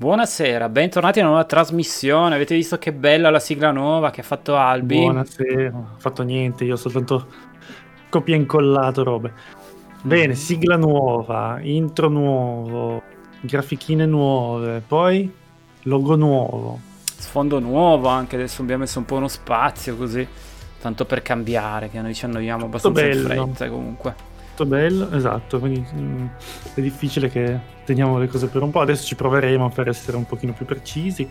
Buonasera, bentornati a una nuova trasmissione. Avete visto che bella la sigla nuova che ha fatto Albi? Buonasera, non ho fatto niente, io ho soltanto copia e incollato robe. Bene, sigla nuova, intro nuovo, grafichine nuove, poi logo nuovo. Sfondo nuovo anche, adesso abbiamo messo un po' uno spazio così, tanto per cambiare, che noi ci annoiamo abbastanza in fretta comunque molto bello, esatto, quindi mh, mm, è difficile che teniamo le cose per un po', adesso ci proveremo per essere un pochino più precisi.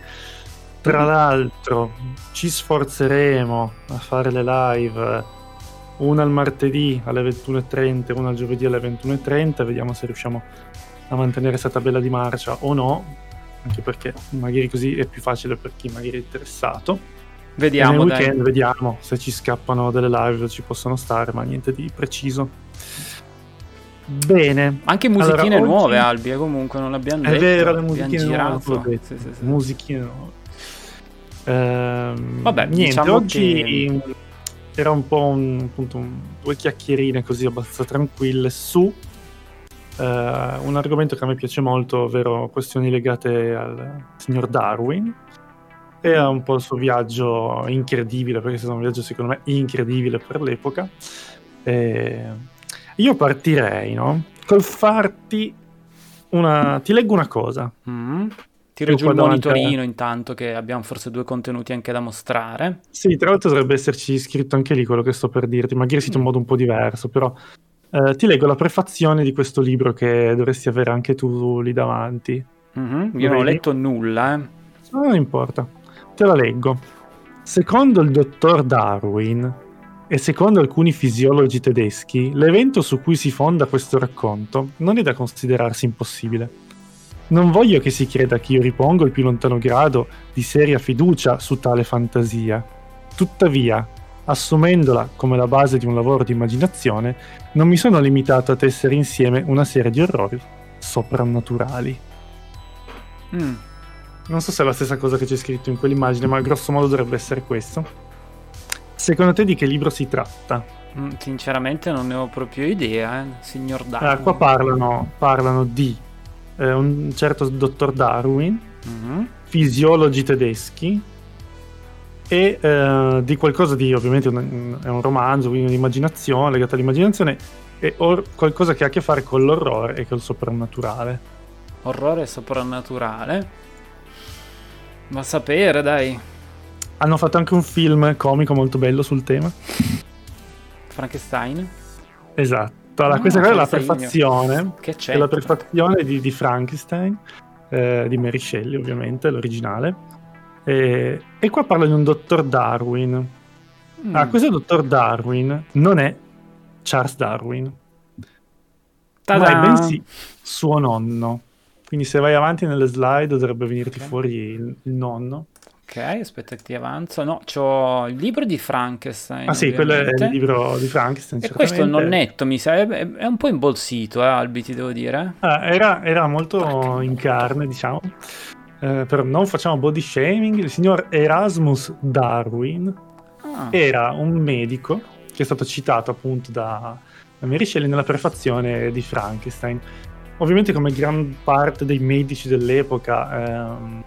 Tra l'altro ci sforzeremo a fare le live una al martedì alle 21.30 una al giovedì alle 21.30, vediamo se riusciamo a mantenere questa tabella di marcia o no, anche perché magari così è più facile per chi magari è interessato. Vediamo. Nel weekend vediamo se ci scappano delle live, ci possono stare, ma niente di preciso. Bene. Anche musichine allora, nuove, oggi... Albi, eh, comunque non l'abbiamo detto. È vero, le musichine nuove. Sì, sì, sì. Musichine nuove. Ehm, Vabbè, niente, diciamo oggi che... era un po' un, appunto, un, due chiacchierine così abbastanza tranquille su uh, un argomento che a me piace molto, ovvero questioni legate al signor Darwin e a un po' il suo viaggio incredibile, perché è stato un viaggio secondo me incredibile per l'epoca. E io partirei, no? Col farti una... Ti leggo una cosa. Mm. Tiro giù il monitorino intanto che abbiamo forse due contenuti anche da mostrare. Sì, tra l'altro dovrebbe esserci scritto anche lì quello che sto per dirti, magari scritto in modo un po' diverso, però eh, ti leggo la prefazione di questo libro che dovresti avere anche tu lì davanti. Mm-hmm. Io non ho letto nulla, eh. Non importa, te la leggo. Secondo il dottor Darwin, e secondo alcuni fisiologi tedeschi, l'evento su cui si fonda questo racconto non è da considerarsi impossibile. Non voglio che si creda che io ripongo il più lontano grado di seria fiducia su tale fantasia. Tuttavia, assumendola come la base di un lavoro di immaginazione, non mi sono limitato a tessere insieme una serie di orrori soprannaturali. Mm. Non so se è la stessa cosa che c'è scritto in quell'immagine, ma grosso modo dovrebbe essere questo. Secondo te di che libro si tratta? Mm, sinceramente non ne ho proprio idea, eh. signor Darwin. Ah, qua parlano, parlano di eh, un certo dottor Darwin, mm-hmm. fisiologi tedeschi e eh, di qualcosa di, ovviamente un, è un romanzo, quindi un'immaginazione legata all'immaginazione e or- qualcosa che ha a che fare con l'orrore e col soprannaturale. Orrore e soprannaturale? Ma sapere, dai. Hanno fatto anche un film comico molto bello sul tema. Frankenstein? Esatto. Allora, ah, questa è la prefazione. Che c'è? È la prefazione di, di Frankenstein, eh, di Mary Shelley, ovviamente, l'originale. E, e, qua parla di un dottor Darwin. Mm. Ah, questo dottor Darwin non è Charles Darwin. Ta-da! Ma è bensì suo nonno. Quindi se vai avanti nelle slide dovrebbe venirti okay. fuori il, il nonno. Ok, aspetta che ti avanzo. No, c'ho il libro di Frankenstein. Ah sì, quello è il libro di Frankenstein. E questo è il nonnetto, mi sa, è, un po' imbolsito, eh, Albi, ti devo dire. Ah, era, era, molto Porca in carne, diciamo. Eh, però non facciamo body shaming. Il signor Erasmus Darwin ah. era un medico che è stato citato appunto da, da Mary Shelley nella prefazione di Frankenstein. Ovviamente come gran parte dei medici dell'epoca... Ehm,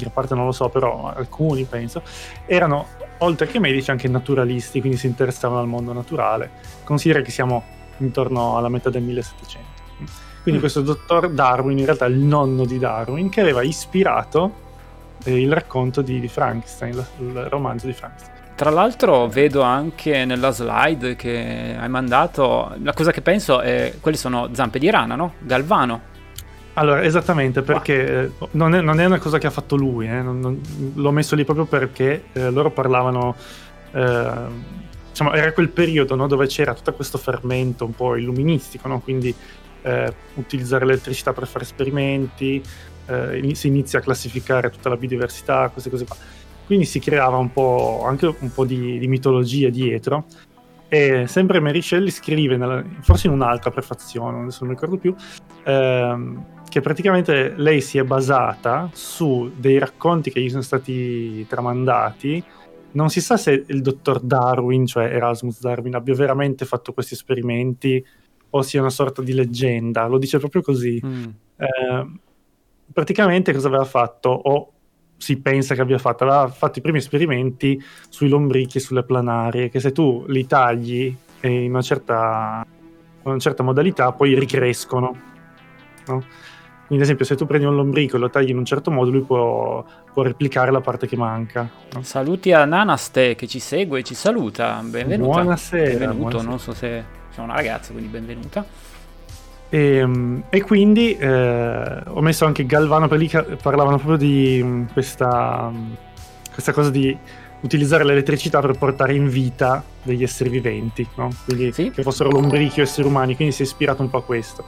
gran parte non lo so, però alcuni penso, erano oltre che medici anche naturalisti, quindi si interessavano al mondo naturale. Considera che siamo intorno alla metà del 1700. Quindi mm. questo dottor Darwin, in realtà il nonno di Darwin, che aveva ispirato eh, il racconto di, di Frankenstein, il, il romanzo di Frankenstein. Tra l'altro vedo anche nella slide che hai mandato, la cosa che penso è, quelle sono zampe di rana, no? Galvano. Allora, esattamente, perché eh, non, è, non, è, una cosa che ha fatto lui, eh, non, non, l'ho messo lì proprio perché eh, loro parlavano, eh, diciamo, era quel periodo no, dove c'era tutto questo fermento un po' illuministico, no? quindi eh, utilizzare l'elettricità per fare esperimenti, eh, si inizia a classificare tutta la biodiversità, queste cose qua. Quindi si creava un po', anche un po' di, di mitologia dietro, e sempre Mary Shelley scrive, nella, forse in un'altra prefazione, adesso non mi ricordo più, ehm, che praticamente lei si è basata su dei racconti che gli sono stati tramandati. Non si sa se il dottor Darwin, cioè Erasmus Darwin, abbia veramente fatto questi esperimenti o sia una sorta di leggenda, lo dice proprio così. Mm. Eh, praticamente cosa aveva fatto? O si pensa che abbia fatto? Aveva fatto i primi esperimenti sui lombrichi e sulle planarie, che se tu li tagli in una certa, una certa modalità poi ricrescono. No? Quindi, ad esempio, se tu prendi un lombrico e lo tagli in un certo modo, lui può, può replicare la parte che manca. No? Saluti a Nanaste che ci segue e ci saluta. Benvenuta. Buonasera. Benvenuto, buonasera. non so se sono una ragazza, quindi benvenuta. E, ehm, e quindi eh, ho messo anche Galvano per lì che parlavano proprio di mm, questa, mm, questa cosa di utilizzare l'elettricità per portare in vita degli esseri viventi, no? quindi Sì. che fossero lombrichi o esseri umani, quindi si è ispirato un po' a questo.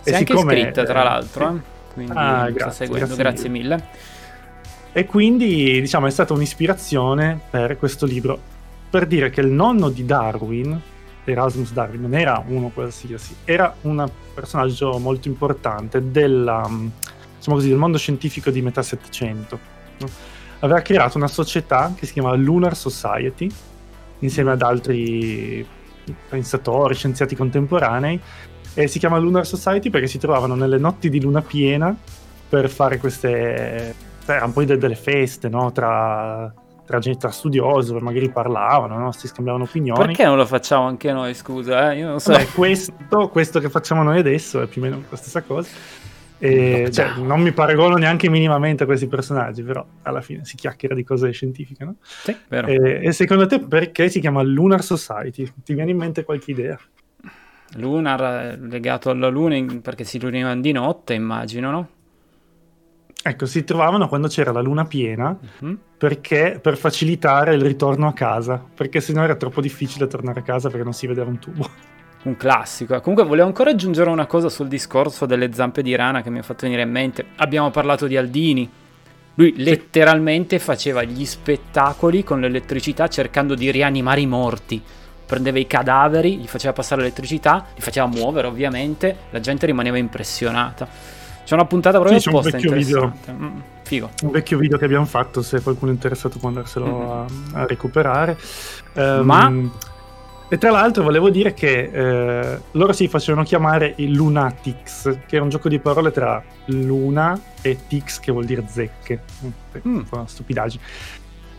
Sei anche siccome- iscritta, tra eh, l'altro. sì. eh, Quindi Ah, grazie, grazie grazie mille. E quindi, diciamo, è stata un'ispirazione per questo libro, per dire che il nonno di Darwin, Erasmus Darwin, non era uno qualsiasi, era un personaggio molto importante della, mm, diciamo così, del mondo scientifico di metà Settecento. no? Aveva creato una società che si chiama Lunar Society, insieme ad altri pensatori, scienziati contemporanei, e si chiama Lunar Society perché si trovavano nelle notti di luna piena per fare queste cioè, erano poi de- delle feste no? tra, tra gente tra studiosi magari parlavano no? si scambiavano opinioni Perché non lo facciamo anche noi, scusa? Eh? Io non so. Vabbè, questo, questo che facciamo noi adesso è più o meno la stessa cosa e, No, cioè, no. non mi paragono neanche minimamente a questi personaggi però alla fine si chiacchiera di cose scientifiche no? Sì, vero. e, e secondo te perché si chiama Lunar Society? ti viene in mente qualche idea? Lunar è legato alla luna perché si riunivano di notte, immagino, no? Ecco si trovavano quando c'era la luna piena Mhm. perché per facilitare il ritorno a casa, perché sennò era troppo difficile tornare a casa perché non si vedeva un tubo. Un classico. Comunque volevo ancora aggiungere una cosa sul discorso delle zampe di rana che mi ha fatto venire in mente. Abbiamo parlato di Aldini. Lui letteralmente faceva gli spettacoli con l'elettricità cercando di rianimare i morti. Prendeva i cadaveri, gli faceva passare l'elettricità, li faceva muovere ovviamente, la gente rimaneva impressionata. C'è una puntata proprio Sì, un apposta vecchio video. interessante. Mm, figo. Un vecchio video che abbiamo fatto, se qualcuno è interessato può andarselo Mhm. a, a recuperare. Ehm, Ma- E tra l'altro volevo dire che eh, loro si facevano chiamare i Lunatics, che era un gioco di parole tra luna e tix, che vuol dire zecche. Mm. Un po' una stupidaggine.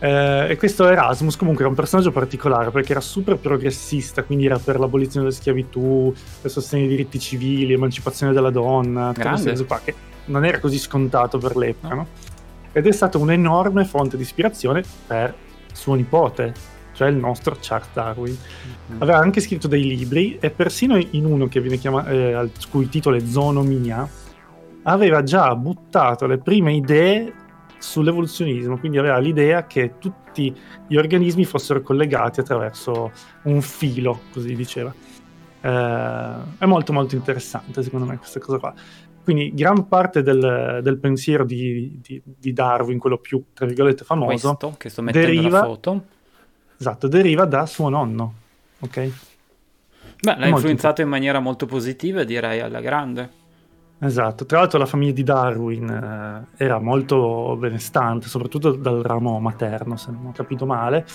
Eh, e questo Erasmus comunque era un personaggio particolare perché era super progressista, quindi era per l'abolizione della schiavitù, per sostegno dei diritti civili, emancipazione della donna, Grande. cose qua, che non era così scontato per l'epoca, no? Ed è stata un'enorme fonte di ispirazione per suo nipote, cioè il nostro Charles Darwin. Aveva anche scritto dei libri e persino in uno che viene chiamato, eh, al cui titolo è Zoonomia, aveva già buttato le prime idee sull'evoluzionismo, quindi aveva l'idea che tutti gli organismi fossero collegati attraverso un filo, così diceva. Eh, è molto molto interessante secondo me questa cosa qua. Quindi gran parte del, del pensiero di, di- di Darwin, quello più, tra virgolette, famoso, Questo che sto mettendo deriva- foto. esatto, deriva da suo nonno, ok? Beh, l'ha influenzato in maniera molto positiva, direi, alla grande. Esatto, tra l'altro la famiglia di Darwin eh, era molto benestante, soprattutto dal ramo materno, se non ho capito male,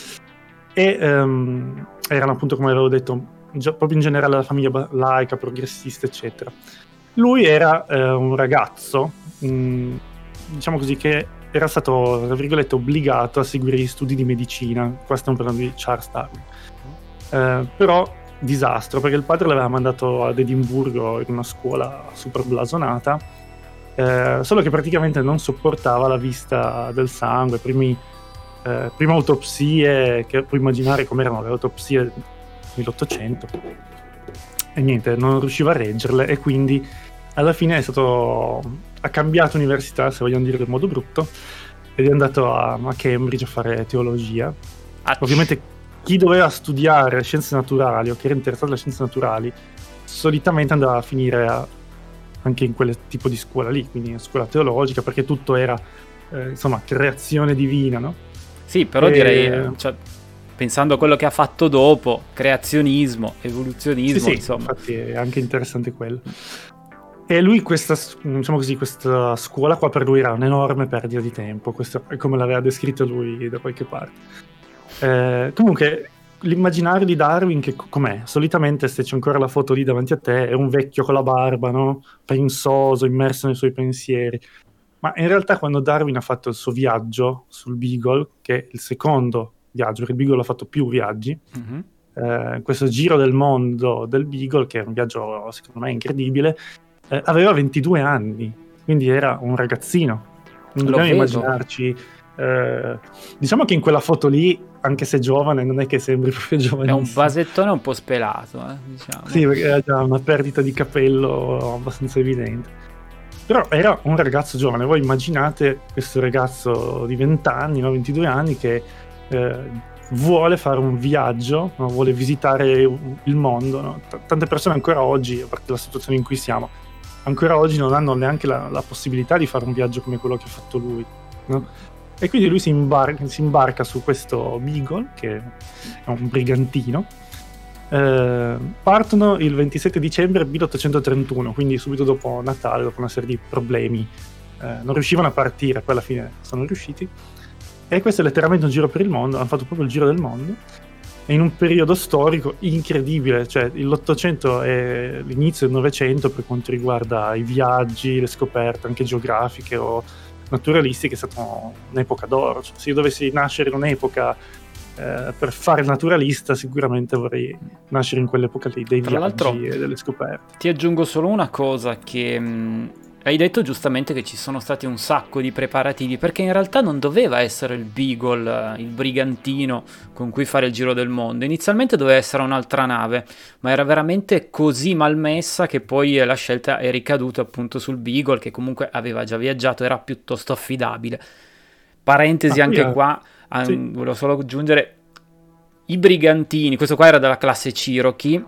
e ehm, erano appunto, come avevo detto, già- proprio in generale la famiglia laica, progressista, eccetera. Lui era eh, un ragazzo, mm, diciamo così, che era stato, tra virgolette, obbligato a seguire gli studi di medicina, qua stiamo parlando di Charles Darwin. Eh, però disastro perché il padre l'aveva mandato ad Edimburgo in una scuola super blasonata eh, solo che praticamente non sopportava la vista del sangue primi, eh, prime autopsie che puoi immaginare com'erano le autopsie nell'Ottocento e niente non riusciva a reggerle e quindi alla fine è stato ha cambiato università se vogliamo dire in modo brutto ed è andato a, a Cambridge a fare teologia. Ah, ovviamente chi doveva studiare scienze naturali o che era interessato alle scienze naturali solitamente andava a finire a- anche in quel tipo di scuola lì, quindi in scuola teologica, perché tutto era eh, insomma creazione divina, no? Sì, però E- direi, cioè, pensando a quello che ha fatto dopo, creazionismo, evoluzionismo, Sì, sì, insomma. infatti è anche interessante quello. E lui, questa, diciamo così, questa scuola qua per lui era un'enorme perdita di tempo, questo è come l'aveva descritto lui da qualche parte. Eh, comunque, l'immaginario di Darwin, che com'è? Solitamente, se c'è ancora la foto lì davanti a te, è un vecchio con la barba, no? Pensoso, immerso nei suoi pensieri. Ma in realtà quando Darwin ha fatto il suo viaggio sul Beagle, che è il secondo viaggio, perché il Beagle ha fatto più viaggi, mm-hmm. eh, questo giro del mondo del Beagle, che è un viaggio secondo me incredibile, eh, aveva 22 anni, quindi era un ragazzino. Non dobbiamo immaginarci... Eh, diciamo che in quella foto lì, anche se giovane, non è che sembri proprio giovane. È un basettone un po' spelato, eh, diciamo. Sì, perché ha già una perdita di capello abbastanza evidente. Però era un ragazzo giovane, voi immaginate questo ragazzo di 20 anni, no? 22 anni, che eh, vuole fare un viaggio, no? vuole visitare il mondo. No? T- tante persone ancora oggi, a parte la situazione in cui siamo, ancora oggi non hanno neanche la, la possibilità di fare un viaggio come quello che ha fatto lui. E quindi lui si, imbar- si imbarca su questo Beagle, che è un brigantino, eh, partono il 27 dicembre 1831, quindi subito dopo Natale, dopo una serie di problemi. Eh, non riuscivano a partire, poi alla fine sono riusciti. E questo è letteralmente un giro per il mondo, hanno fatto proprio il giro del mondo. E in un periodo storico incredibile, cioè l'Ottocento è l'inizio del Novecento per quanto riguarda i viaggi, le scoperte anche geografiche o naturalistiche, è stata un'epoca d'oro. Cioè, se io dovessi nascere in un'epoca eh, per fare naturalista sicuramente vorrei nascere in quell'epoca lì dei Tra viaggi e delle scoperte. Ti aggiungo solo una cosa che mh, mm, hai detto giustamente che ci sono stati un sacco di preparativi perché in realtà non doveva essere il Beagle, il brigantino con cui fare il giro del mondo. Inizialmente doveva essere un'altra nave, ma era veramente così malmessa che poi la scelta è ricaduta appunto sul Beagle che comunque aveva già viaggiato, era piuttosto affidabile. Parentesi ah, anche io... qua Ah, sì. Volevo solo aggiungere i brigantini, questo qua era della classe Cherokee.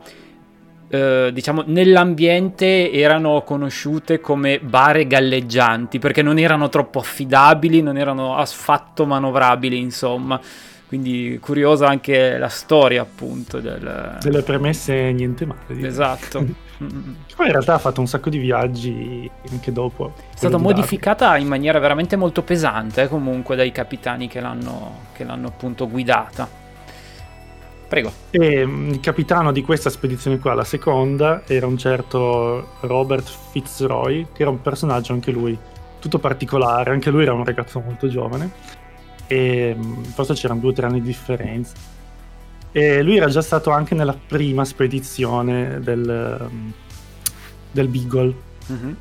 Eh, diciamo nell'ambiente erano conosciute come bare galleggianti perché non erano troppo affidabili, non erano affatto manovrabili, insomma. Quindi curiosa anche la storia, appunto. Del... Delle premesse niente male. Esatto. Poi in realtà ha fatto un sacco di viaggi anche dopo. È stata modificata Darwin. in maniera veramente molto pesante, eh, comunque, dai capitani che l'hanno, che l'hanno appunto guidata. Prego. E mm, il capitano di questa spedizione qua, la seconda, era un certo Robert Fitzroy, che era un personaggio anche lui tutto particolare, anche lui era un ragazzo molto giovane e mm, forse c'erano due o tre anni di differenza. E lui era già stato anche nella prima spedizione del, mm, del Beagle, mm-hmm.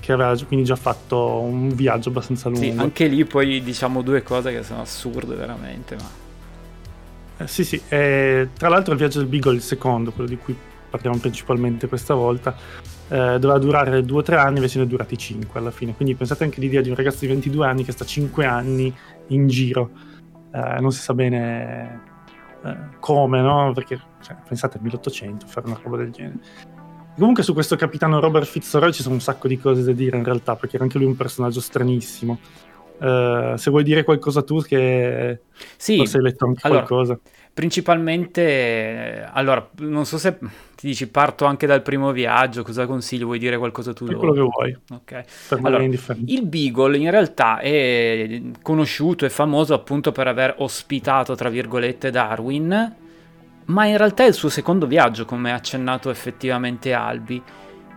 che aveva quindi già fatto un viaggio abbastanza lungo. Sì, anche lì poi diciamo due cose che sono assurde veramente. Ma... Eh, sì, sì, e, tra l'altro il viaggio del Beagle, il secondo, quello di cui parliamo principalmente questa volta, eh, doveva durare due o tre anni, invece ne è durati cinque alla fine. Quindi pensate anche all'idea di un ragazzo di 22 anni che sta cinque anni in giro. Eh, non si sa bene eh, come, no? Perché cioè, pensate al 1800 fare una roba del genere. Comunque su questo capitano Robert Fitzroy ci sono un sacco di cose da dire in realtà, perché era anche lui un personaggio stranissimo. Uh, se vuoi dire qualcosa tu che sì, forse hai letto anche allora, qualcosa. Principalmente, eh, allora, non so se ti dici parto anche dal primo viaggio, cosa consigli? Vuoi dire qualcosa tu? È quello che vuoi. Ok. Allora, il Beagle in realtà è conosciuto e famoso appunto per aver ospitato, tra virgolette, Darwin, ma in realtà è il suo secondo viaggio, come ha accennato effettivamente Albi.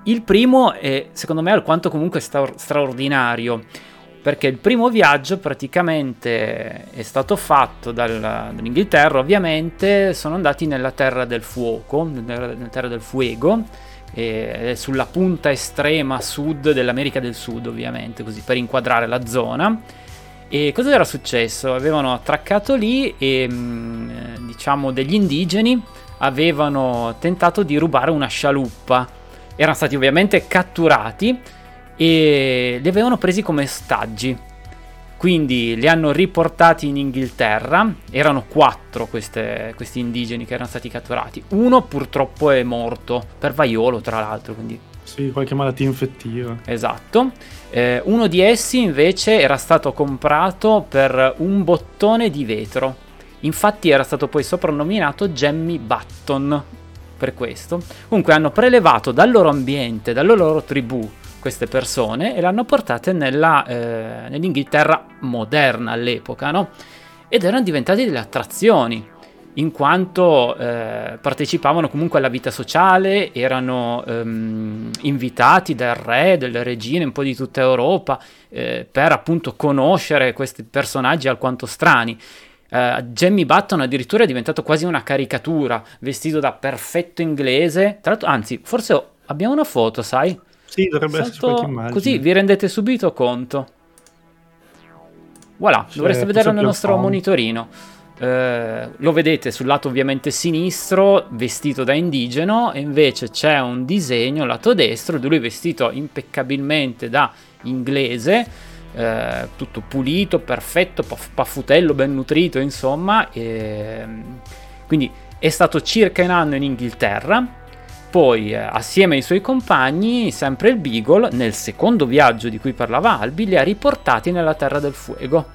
Il primo è, secondo me, alquanto comunque straordinario perché il primo viaggio praticamente è stato fatto dal, dall'Inghilterra, ovviamente sono andati nella terra del fuoco, nella terra del fuego, sulla punta estrema sud dell'America del Sud, ovviamente, così per inquadrare la zona. E cosa era successo? Avevano attraccato lì e mm, diciamo degli indigeni avevano tentato di rubare una scialuppa. Erano stati ovviamente catturati e li avevano presi come ostaggi. Quindi li hanno riportati in Inghilterra. Erano quattro queste, questi indigeni che erano stati catturati. Uno purtroppo è morto per vaiolo, tra l'altro. Quindi... Sì, qualche malattia infettiva. Esatto. Eh, uno di essi invece era stato comprato per un bottone di vetro. Infatti era stato poi soprannominato Jemmy Button per questo. Comunque hanno prelevato dal loro ambiente, dalla loro tribù, queste persone e le hanno portate nella, eh, nell'Inghilterra moderna all'epoca, no? Ed erano diventate delle attrazioni. in quanto eh, partecipavano comunque alla vita sociale, erano ehm, invitati dal re, dalle regine, un po' di tutta Europa, eh, per appunto conoscere questi personaggi alquanto strani. Uh, Jamie Button addirittura è diventato quasi una caricatura, vestito da perfetto inglese. Tra l'altro, anzi, forse abbiamo una foto, sai? Sì, dovrebbe Salto... esserci qualche immagine. Così vi rendete subito conto. Voilà, cioè, dovreste vederlo nel nostro monitorino. Uh, lo vedete sul lato ovviamente sinistro vestito da indigeno e invece c'è un disegno lato destro di lui vestito impeccabilmente da inglese uh, tutto pulito, perfetto, paff- paffutello, ben nutrito insomma e, quindi è stato circa un anno in Inghilterra poi uh, assieme ai suoi compagni sempre il Beagle nel secondo viaggio di cui parlava Albi li ha riportati nella Terra del Fuego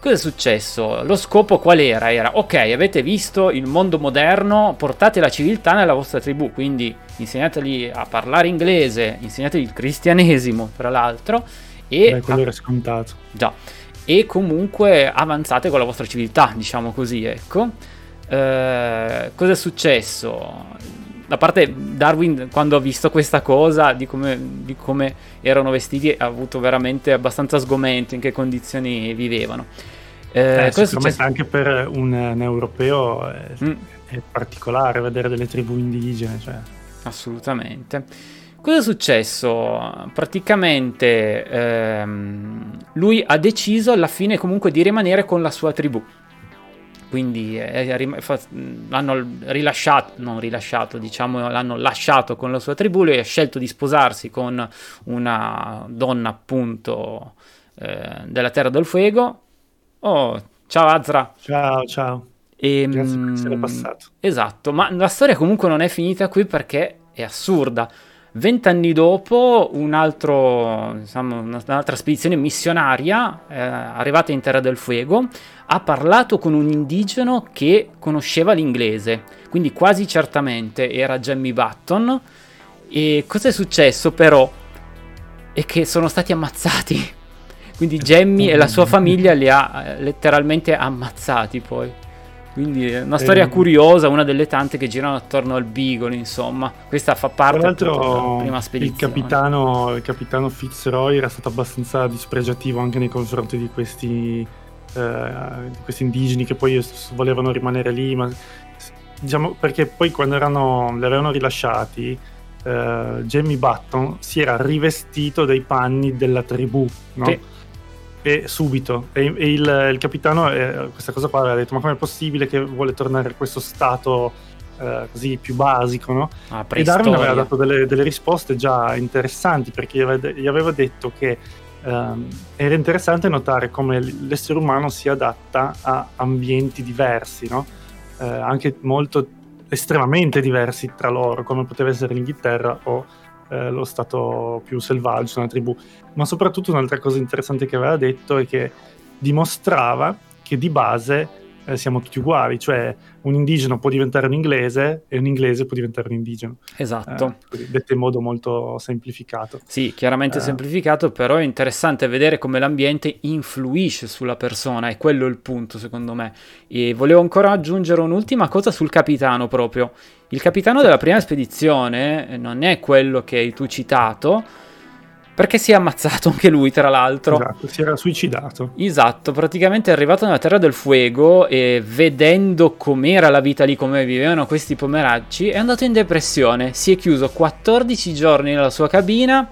Cosa è successo? Lo scopo qual era? Era, ok, avete visto il mondo moderno, portate la civiltà nella vostra tribù, quindi insegnateli a parlare inglese, insegnateli il cristianesimo, tra l'altro, e... Beh, quello era scontato. Già. E comunque avanzate con la vostra civiltà, diciamo così, ecco. Eh, cosa è successo? Da parte Darwin, quando ha visto questa cosa, di come, di come erano vestiti, ha avuto veramente abbastanza sgomento in che condizioni vivevano. Eh, eh, sicuramente anche per un, un europeo è, mm. è, particolare vedere delle tribù indigene. Cioè. Assolutamente. Cosa è successo? Praticamente ehm, lui ha deciso alla fine comunque di rimanere con la sua tribù. Quindi è, è, fa, l'hanno rilasciato, non rilasciato, diciamo, l'hanno lasciato con la sua tribù. Lui ha scelto di sposarsi con una donna appunto eh, della Terra del Fuego Oh, ciao Azra. Ciao, ciao. E, Grazie per essere passato. Esatto, ma la storia comunque non è finita qui perché è assurda. Vent'anni dopo, un altro, diciamo, un'altra spedizione missionaria, eh, arrivata in Terra del Fuego, ha parlato con un indigeno che conosceva l'inglese, quindi quasi certamente era Jamie Button. E cosa è successo però? È che sono stati ammazzati quindi Jamie e la sua famiglia li ha eh, letteralmente ammazzati poi. Quindi è una storia eh, curiosa, una delle tante che girano attorno al Beagle, insomma. Questa fa parte della prima spedizione. Il capitano, il capitano Fitzroy era stato abbastanza dispregiativo anche nei confronti di questi, eh, questi indigeni che poi volevano rimanere lì, ma diciamo perché poi quando erano, li avevano rilasciati, eh, Jamie Button si era rivestito dei panni della tribù, no? Sì e subito. E, e il, il, capitano eh, questa cosa qua aveva detto: Ma com'è possibile che vuole tornare a questo stato eh, così più basico? No? Ah, e Darwin aveva dato delle, delle, risposte già interessanti perché gli aveva, gli aveva detto che ehm, era interessante notare come l'essere umano si adatta a ambienti diversi, no? eh, anche molto estremamente diversi tra loro, come poteva essere l'Inghilterra o eh, lo stato più selvaggio, una tribù. Ma soprattutto un'altra cosa interessante che aveva detto è che dimostrava che di base eh, siamo tutti uguali, cioè un indigeno può diventare un inglese e un inglese può diventare un indigeno. Esatto. Eh, detto in modo molto semplificato. Sì, chiaramente eh. semplificato, però è interessante vedere come l'ambiente influisce sulla persona, è quello il punto secondo me. E volevo ancora aggiungere un'ultima cosa sul capitano proprio. Il capitano della prima spedizione non è quello che hai tu citato, perché si è ammazzato anche lui, tra l'altro. Esatto, si era suicidato. Esatto, praticamente è arrivato nella Terra del Fuego e vedendo com'era la vita lì, come vivevano questi pomeracci, è andato in depressione. Si è chiuso 14 giorni nella sua cabina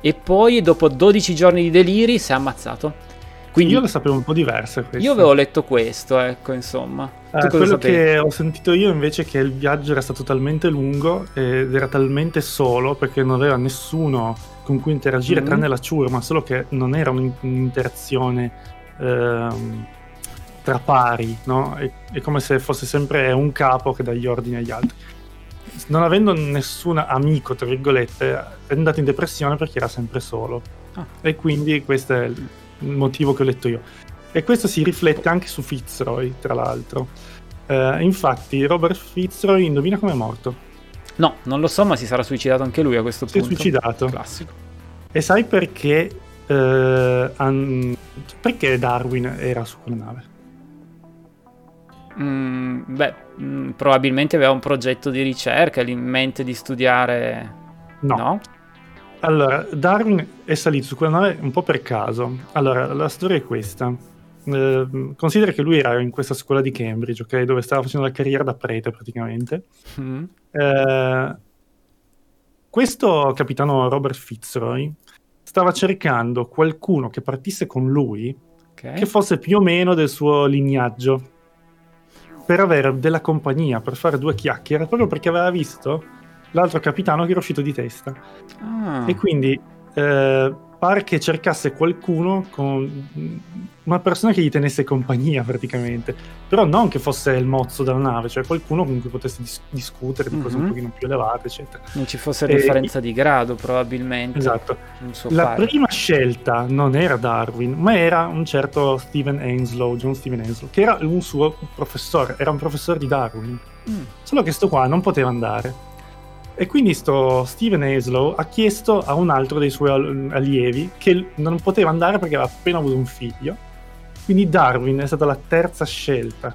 e poi dopo 12 giorni di deliri si è ammazzato. Quindi, io lo sapevo un po' diverso. Io avevo letto questo, ecco, insomma. Eh, quello sapevi? che ho sentito io invece è che il viaggio era stato talmente lungo ed era talmente solo perché non aveva nessuno con cui interagire, mm-hmm. tranne la ciurma, solo che non era un'interazione ehm, tra pari, no? È, è, come se fosse sempre un capo che dà gli ordini agli altri. Non avendo nessun amico, tra virgolette, è andato in depressione perché era sempre solo. Ah. E quindi questo è motivo che ho letto io. E questo si riflette anche su Fitzroy, tra l'altro. Uh, infatti, Robert Fitzroy, indovina come è morto? No, non lo so, ma si sarà suicidato anche lui a questo si punto. Si è suicidato. Classico. E sai perché, uh, an... perché Darwin era su quella nave? Mm, beh, mm, probabilmente aveva un progetto di ricerca in mente di studiare... No. no? Allora, Darwin è salito su quella nave un po' per caso. Allora, la storia è questa. Eh, considera che lui era in questa scuola di Cambridge, ok? Dove stava facendo la carriera da prete praticamente. Mm. Eh, questo capitano Robert Fitzroy stava cercando qualcuno che partisse con lui okay. che fosse più o meno del suo lignaggio per avere della compagnia, per fare due chiacchiere, proprio perché aveva visto l'altro capitano che era uscito di testa. Ah. E quindi eh, pare che cercasse qualcuno con una persona che gli tenesse compagnia praticamente, però non che fosse il mozzo della nave, cioè qualcuno con cui potesse dis- discutere di cose mm-hmm. un mhm. pochino più elevate, eccetera. Non ci fosse e... differenza di grado probabilmente. Esatto. La fare. prima scelta non era Darwin, ma era un certo Stephen Henslow, John Stephen Henslow, che era un suo professore, era un professore di Darwin. Mm. Solo che sto qua non poteva andare e quindi sto Steven Haslow ha chiesto a un altro dei suoi allievi che non poteva andare perché aveva appena avuto un figlio. Quindi Darwin è stata la terza scelta.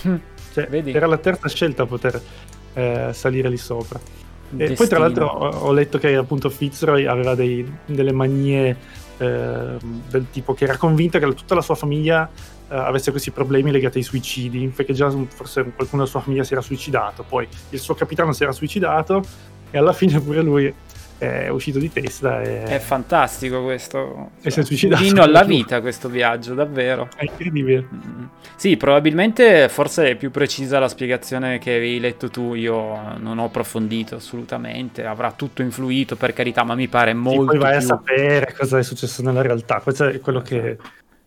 Hm, cioè, era la terza scelta a poter eh, salire lì sopra. E poi tra l'altro ho, ho, letto che appunto Fitzroy aveva dei, delle manie eh, del tipo che era convinta che tutta la sua famiglia avesse questi problemi legati ai suicidi, perché già forse qualcuno della sua famiglia si era suicidato, poi il suo capitano si era suicidato e alla fine pure lui è uscito di testa. E... È fantastico questo. E si è suicidato. Vino alla vita questo viaggio, davvero. È incredibile. Mm-hmm. Sì, probabilmente forse è più precisa la spiegazione che avevi letto tu. Io non ho approfondito assolutamente. Avrà tutto influito, per carità, ma mi pare molto. E poi vai più... a sapere cosa è successo nella realtà. Questo è quello che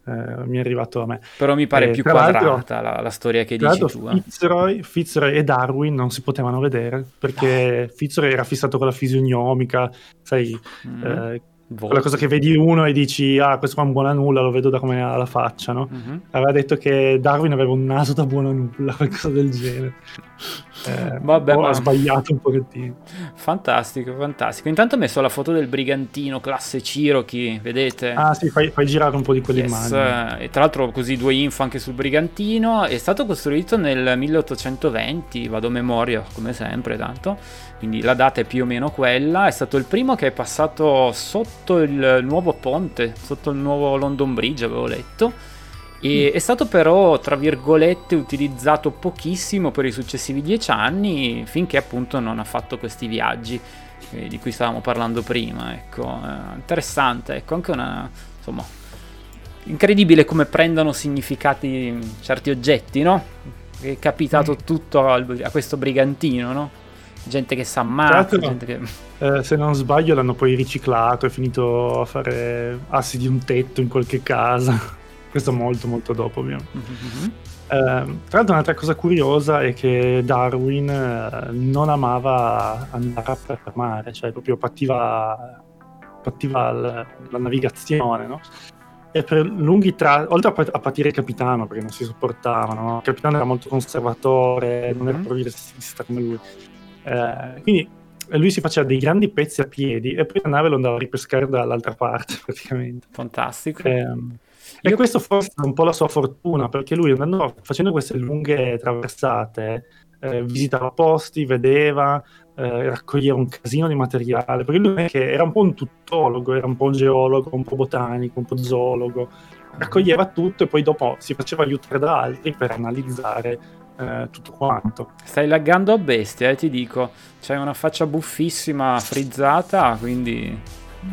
eh, mi è arrivato a me. Però mi pare eh, più quadrata la, la, storia che dici tu. Eh. Fitzroy, Fitzroy, e Darwin non si potevano vedere perché no. Fitzroy era fissato con la fisionomica, sai, mm. Eh, quella cosa che vedi uno e dici ah questo qua è un buon a nulla lo vedo da come ha la faccia no? Mm-hmm. aveva detto che Darwin aveva un naso da buono a nulla qualcosa del genere eh, Vabbè, ma... ha sbagliato un pochettino fantastico fantastico intanto ho messo la foto del brigantino classe Cherokee vedete ah sì fai, fai girare un po' di quelle yes. e tra l'altro così due info anche sul brigantino è stato costruito nel 1820 vado a memoria come sempre tanto quindi la data è più o meno quella. È stato il primo che è passato sotto il nuovo ponte, sotto il nuovo London Bridge, avevo letto. E mm. è stato però, tra virgolette, utilizzato pochissimo per i successivi dieci anni, finché appunto non ha fatto questi viaggi eh, di cui stavamo parlando prima. Ecco, eh, interessante, ecco, anche una, insomma, incredibile come prendono significati certi oggetti, no? È capitato mm. tutto a, a questo brigantino, no? Gente che sa ammazza, che... Eh, se non sbaglio l'hanno poi riciclato, è finito a fare assi di un tetto in qualche casa. Questo molto molto dopo ovviamente. Mm-hmm. Eh, tra l'altro un'altra cosa curiosa è che Darwin eh, non amava andare a mare, cioè proprio pativa, pativa la, la navigazione, no? e per lunghi tratti, oltre a, patire il capitano perché non si sopportavano, il capitano era molto conservatore, non era mm-hmm. progressista come lui. Eh, quindi lui si faceva dei grandi pezzi a piedi e poi la nave lo andava a ripescare dall'altra parte praticamente. Fantastico. Eh, Io... E questo forse è un po' la sua fortuna perché lui andando, facendo queste lunghe traversate eh, visitava posti, vedeva, eh, raccoglieva un casino di materiale perché lui era un po' un tuttologo, era un po' un geologo, un po' botanico, un po' zoologo, raccoglieva tutto e poi dopo si faceva aiutare da altri per analizzare eh, tutto quanto. Stai laggando a bestia, eh, ti dico. C'hai una faccia buffissima, frizzata, quindi...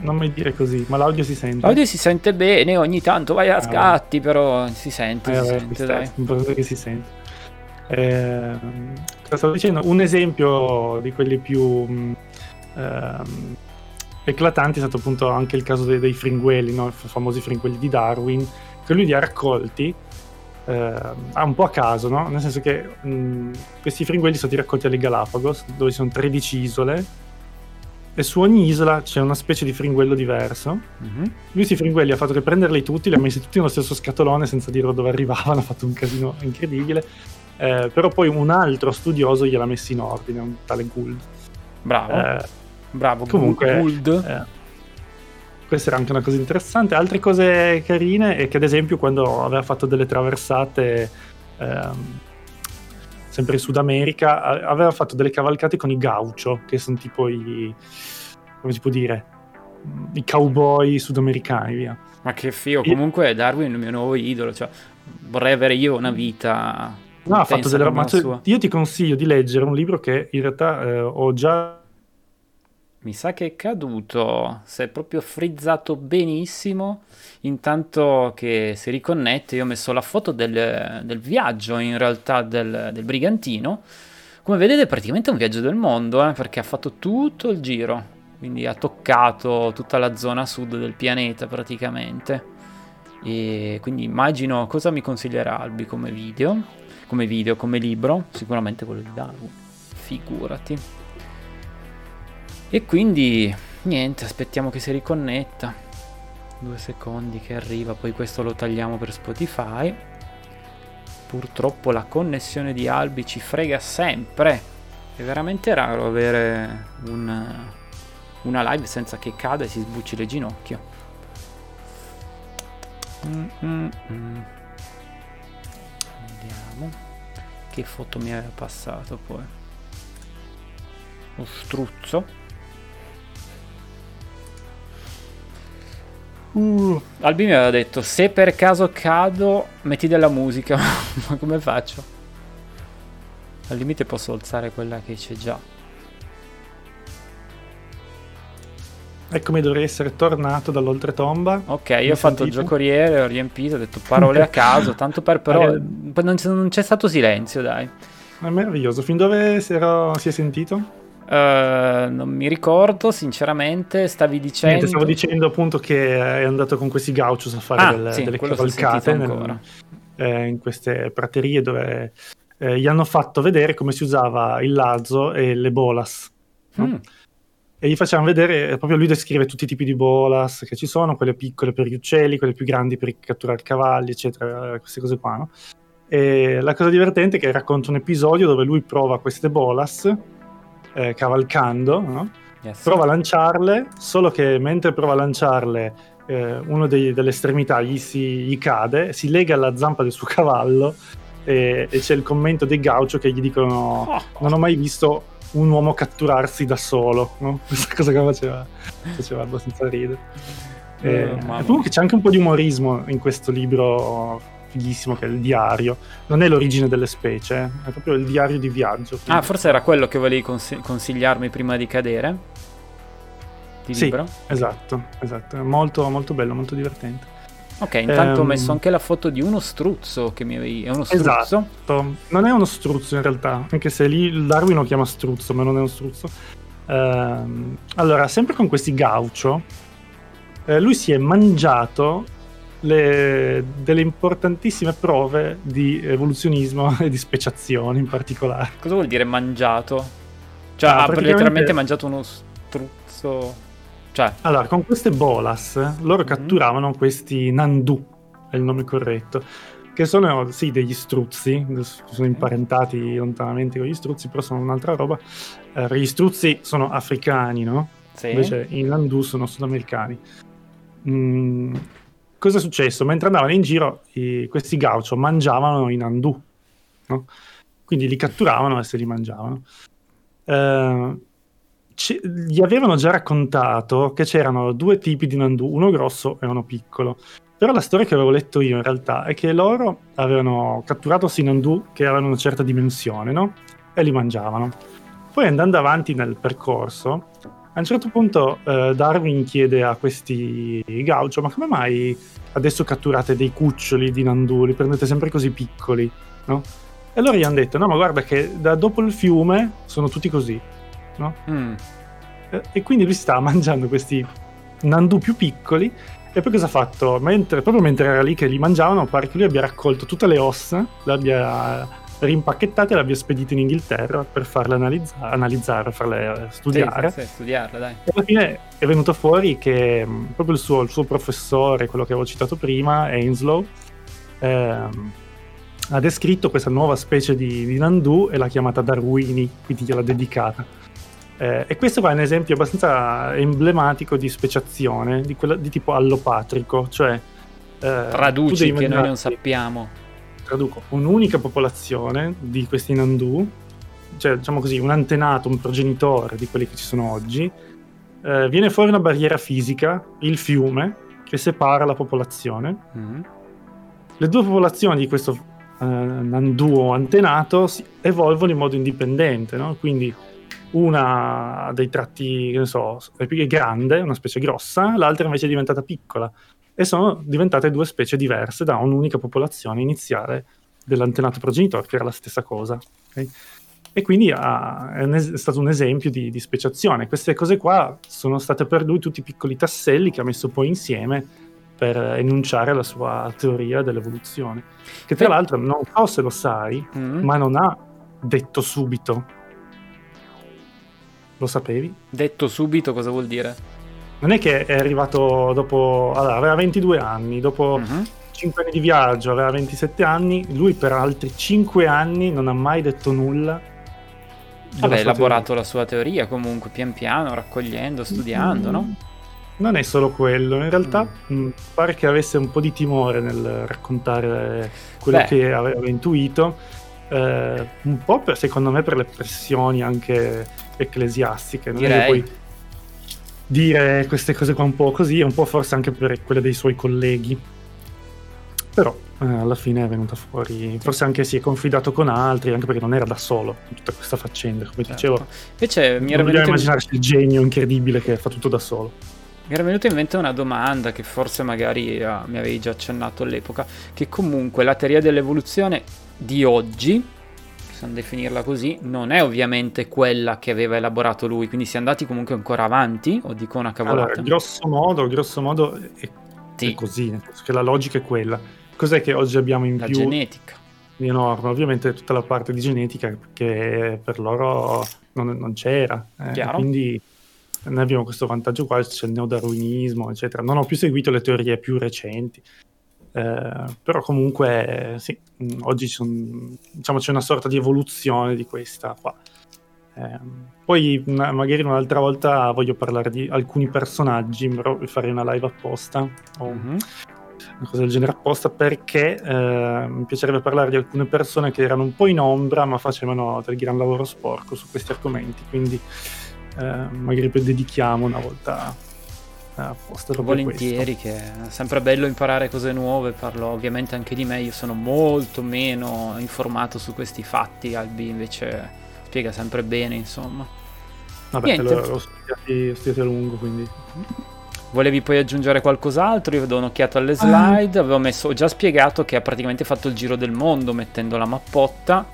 Non mi dire così, ma l'audio si sente. L'audio si sente bene, ogni tanto vai a ah, scatti, però si sente, eh, si vabbè, sente, dai. Che si sente. Eh, stavo dicendo? Un esempio di quelli più mm, ehm, eclatanti è stato appunto anche il caso dei, dei fringuelli, no? i famosi fringuelli di Darwin, che lui li ha raccolti eh, un po' a caso, no? Nel senso che mh, questi fringuelli sono stati raccolti alle Galapagos, dove ci sono 13 isole, e su ogni isola c'è una specie di fringuello diverso. Mm-hmm. Lui questi fringuelli ha fatto che prenderli tutti, li ha messi tutti nello stesso scatolone senza dire dove arrivavano, ha fatto un casino incredibile. Eh, però poi un altro studioso gliel'ha messi in ordine, un tale Gould. Bravo. Eh, Bravo, comunque, Gould. Eh, questa era anche una cosa interessante. Altre cose carine è che, ad esempio, quando aveva fatto delle traversate ehm, sempre in Sud America, aveva fatto delle cavalcate con i gaucho, che sono tipo i, come si può dire, i cowboy sudamericani, via. Ma che figo, comunque Darwin è il mio nuovo idolo, cioè vorrei avere io una vita... No, ha fatto delle robe, io ti consiglio di leggere un libro che in realtà eh, ho già mi sa che è caduto, si è proprio frizzato benissimo. Intanto che si riconnette, io ho messo la foto del, del viaggio in realtà del, del, brigantino. Come vedete è praticamente un viaggio del mondo, eh, perché ha fatto tutto il giro, quindi ha toccato tutta la zona sud del pianeta praticamente. E quindi immagino cosa mi consiglierà Albi come video, come video, come libro, sicuramente quello di Darwin, figurati. E quindi niente, aspettiamo che si riconnetta. Due secondi che arriva, poi questo lo tagliamo per Spotify. Purtroppo la connessione di Albi ci frega sempre. È veramente raro avere un, una live senza che cada e si sbucci le ginocchia. Mm-mm-mm. Vediamo che foto mi aveva passato poi. Lo struzzo. Uh, Albi mi aveva detto: Se per caso cado, metti della musica. Ma come faccio? Al limite posso alzare quella che c'è già. Eccomi, dovrei essere tornato dall'oltretomba. Ok, io ho fatto il giocoriere, ho riempito, ho detto parole a caso, tanto per però. Eh, non, c'è, non c'è stato silenzio, dai. È meraviglioso. Fin dove si, era, si è sentito? Uh, non mi ricordo, sinceramente. Stavi dicendo. Niente, stavo dicendo appunto che è andato con questi gauchos a fare ah, delle, sì, delle cavalcate nel, eh, in queste praterie dove eh, gli hanno fatto vedere come si usava il lazzo e le bolas. No? Mm. E gli facciamo vedere, proprio lui descrive tutti i tipi di bolas che ci sono, quelle piccole per gli uccelli, quelle più grandi per catturare cavalli, eccetera, queste cose qua. No? E la cosa divertente è che racconta un episodio dove lui prova queste bolas eh, cavalcando, no? yes. prova a lanciarle, solo che mentre prova a lanciarle eh, uno dei, delle estremità gli, si, gli cade, si lega alla zampa del suo cavallo e, e c'è il commento dei gaucho che gli dicono oh. non ho mai visto un uomo catturarsi da solo, no? questa cosa che faceva, faceva abbastanza ridere. Eh, e, oh, comunque c'è anche un po' di umorismo in questo libro fighissimo che è il diario. Non è l'origine delle specie, è proprio il diario di viaggio. Quindi... Ah, forse era quello che volevi cons- consigliarmi prima di cadere? Di sì, libro? esatto, esatto. È molto, molto bello, molto divertente. Ok, intanto ehm... ho messo anche la foto di uno struzzo che mi avevi... È uno struzzo? Esatto, non è uno struzzo in realtà, anche se lì il Darwin lo chiama struzzo, ma non è uno struzzo. Ehm... Allora, sempre con questi gaucho, eh, lui si è mangiato le, delle importantissime prove di evoluzionismo e di speciazione in particolare. Cosa vuol dire mangiato? Cioè, ah, ha praticamente... letteralmente mangiato uno struzzo. Cioè... Allora, con queste bolas loro mm-hmm. catturavano questi Nandu, è il nome corretto, che sono sì degli struzzi, sono imparentati lontanamente con gli struzzi, però sono un'altra roba. Eh, gli struzzi sono africani, no? Sì. Invece i Nandu sono sudamericani. Mm, cosa è successo? Mentre andavano in giro, i, questi gaucho mangiavano i Nandu, no? quindi li catturavano e se li mangiavano. Eh, gli avevano già raccontato che c'erano due tipi di Nandu, uno grosso e uno piccolo. Però la storia che avevo letto io in realtà è che loro avevano catturato questi Nandu che avevano una certa dimensione, no? E li mangiavano. Poi andando avanti nel percorso, a un certo punto eh, Darwin chiede a questi gaucho, ma come mai adesso catturate dei cuccioli di nanduli, prendete sempre così piccoli, no? E allora gli hanno detto, no ma guarda che da dopo il fiume sono tutti così, no? Mm. E, e, quindi lui stava mangiando questi nandù più piccoli e poi cosa ha fatto? Mentre, proprio mentre era lì che li mangiavano, pare che lui abbia raccolto tutte le ossa, le abbia rimpacchettate e l'abbia spedita in Inghilterra per farle analizza- analizzare, farle studiare. Sì, sì, sì, studiarle, dai. E alla fine è venuto fuori che mh, mm, proprio il suo, il suo, professore, quello che avevo citato prima, Ainslow, ehm, ha descritto questa nuova specie di, di Nandu e l'ha chiamata Darwini, quindi gliel'ha dedicata. Eh, e questo qua è un esempio abbastanza emblematico di speciazione, di, quella, di tipo allopatrico, cioè... Eh, Traduci che noi non sappiamo traduco, un'unica popolazione di questi Nandu, cioè diciamo così, un antenato, un progenitore di quelli che ci sono oggi, eh, viene fuori una barriera fisica, il fiume, che separa la popolazione. Mm-hmm. Le due popolazioni di questo eh, Nandu antenato si evolvono in modo indipendente, no? quindi una ha dei tratti, che ne so, è grande, una specie grossa, l'altra invece è diventata piccola e sono diventate due specie diverse da un'unica popolazione iniziale dell'antenato progenitore, che era la stessa cosa. Okay? E quindi ha, è, es- è, stato un esempio di, di, speciazione. Queste cose qua sono state per lui tutti piccoli tasselli che ha messo poi insieme per enunciare la sua teoria dell'evoluzione. Che tra l'altro non so se lo sai, mm-hmm. ma non ha detto subito. Lo sapevi? Detto subito cosa vuol dire? non è che è arrivato dopo, allora, aveva 22 anni, dopo uh-huh. Mhm. 5 anni di viaggio, aveva 27 anni, lui per altri 5 anni non ha mai detto nulla. Vabbè, ha elaborato teoria. la sua teoria comunque, pian piano, raccogliendo, studiando, mm. no? Non è solo quello, in realtà mm. mh, mm, pare che avesse un po' di timore nel raccontare quello Beh. che aveva intuito, eh, un po' per, secondo me per le pressioni anche ecclesiastiche. Non Direi. è che poi dire queste cose qua un po' così, un po' forse anche per quelle dei suoi colleghi. Però eh, alla fine è venuta fuori, forse anche si è confidato con altri, anche perché non era da solo in tutta questa faccenda, come certo. dicevo. Invece mi era venuto immaginarsi il genio incredibile che fa tutto da solo. Mi era venuta in mente una domanda che forse magari uh, mi avevi già accennato all'epoca, che comunque la teoria dell'evoluzione di oggi possiamo definirla così, non è ovviamente quella che aveva elaborato lui, quindi si è andati comunque ancora avanti, o dico una cavolata? Allora, grosso modo, grosso modo è, sì. è così, nel senso che la logica è quella. Cos'è che oggi abbiamo in la più? La genetica. Di enorme, ovviamente tutta la parte di genetica che per loro non, non c'era. Eh, quindi noi abbiamo questo vantaggio qua, c'è il neodarwinismo, eccetera. Non ho più seguito le teorie più recenti, eh, però comunque sì, mm, oggi son, diciamo, c'è una sorta di evoluzione di questa qua. Eh, poi una, magari un'altra volta voglio parlare di alcuni personaggi, però farei una live apposta o mm-hmm. una cosa del genere apposta perché eh, mi piacerebbe parlare di alcune persone che erano un po' in ombra ma facevano del gran lavoro sporco su questi argomenti, quindi eh, magari poi dedichiamo una volta apposta volentieri questo. che è sempre bello imparare cose nuove parlo ovviamente anche di me io sono molto meno informato su questi fatti Albi invece spiega sempre bene insomma vabbè lo, l'ho studiati, studiati a lungo quindi Volevi poi aggiungere qualcos'altro? Io do un'occhiata alle slide. Avevo messo, ho già spiegato che ha praticamente fatto il giro del mondo mettendo la mappotta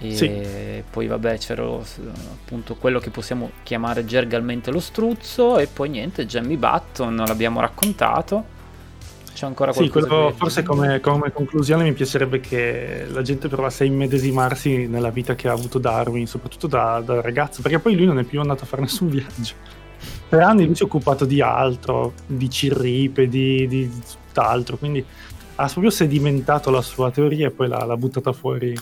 e sì. poi vabbè c'era appunto quello che possiamo chiamare gergalmente lo struzzo e poi niente, Jamie Button, l'abbiamo raccontato. C'è ancora qualcosa Sì, quello, forse come, come, conclusione mi piacerebbe che la gente provasse a immedesimarsi nella vita che ha avuto Darwin, soprattutto da, da ragazzo, perché poi lui non è più andato a fare nessun viaggio. Per anni lui si è occupato di altro, di cirripedi, di, di tutt'altro, quindi ha proprio sedimentato la sua teoria e poi l'ha, l'ha buttata fuori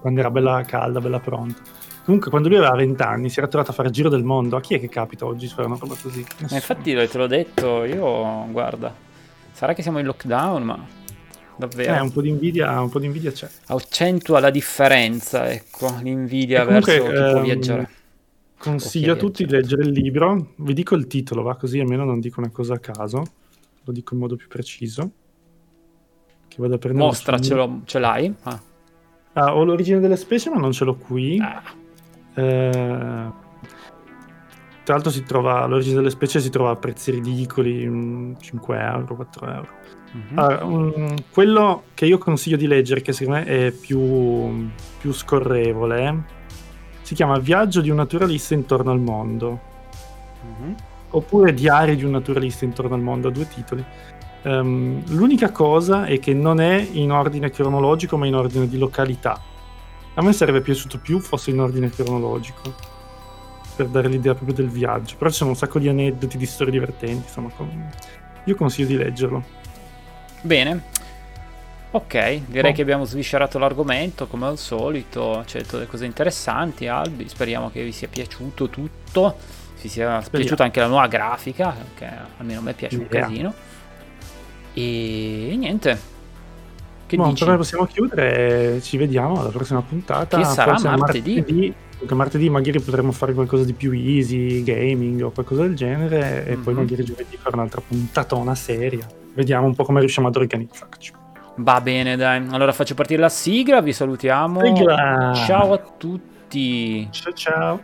quando era bella calda, bella pronta. Comunque, quando lui aveva 20 anni, si era trovato a fare il giro del mondo. A chi è che capita oggi fare una roba così? Ma infatti, te l'ho detto, io guarda, sarà che siamo in lockdown, ma davvero. Eh, un po' di invidia, un po' di invidia c'è. Accentua la differenza, ecco, l'invidia comunque, verso chi ehm, può viaggiare. Consiglio a tutti di leggere il libro. Vi dico il titolo, va così almeno non dico una cosa a caso. Lo dico in modo più preciso. Che vado a prendere. Mostracelo, ce l'hai? Ah. Ah, ho l'origine delle specie, ma non ce l'ho qui. Ah. Eh, tra l'altro si trova, l'origine delle specie si trova a prezzi ridicoli, 5 mm, euro, 4 euro. Mm-hmm. Allora, um, quello che io consiglio di leggere, che secondo me è più, più scorrevole, si chiama Viaggio di un naturalista intorno al mondo. Mm-hmm. Oppure Diario di un naturalista intorno al mondo, a due titoli. Um, l'unica cosa è che non è in ordine cronologico, ma in ordine di località. A me sarebbe piaciuto più fosse in ordine cronologico per dare l'idea proprio del viaggio. Però ci sono un sacco di aneddoti, di storie divertenti. Insomma, io consiglio di leggerlo. Bene. Ok, direi oh. che abbiamo sviscerato l'argomento come al solito. C'è delle cose interessanti, Albi. Speriamo che vi sia piaciuto tutto. Vi sia Speriamo. piaciuta anche la nuova grafica, che almeno a me piace yeah. un casino. E niente. Che no, dici? però possiamo chiudere. Ci vediamo alla prossima puntata. Che sarà Forse martedì. martedì. Perché martedì magari potremo fare qualcosa di più easy, gaming o qualcosa del genere. E poi Mhm. magari giovedì fare un'altra puntatona seria. Vediamo un po' come riusciamo ad organizzarci. Va bene, dai. Allora faccio partire la sigla, vi salutiamo. Sigla! Ciao a tutti. Ciao ciao.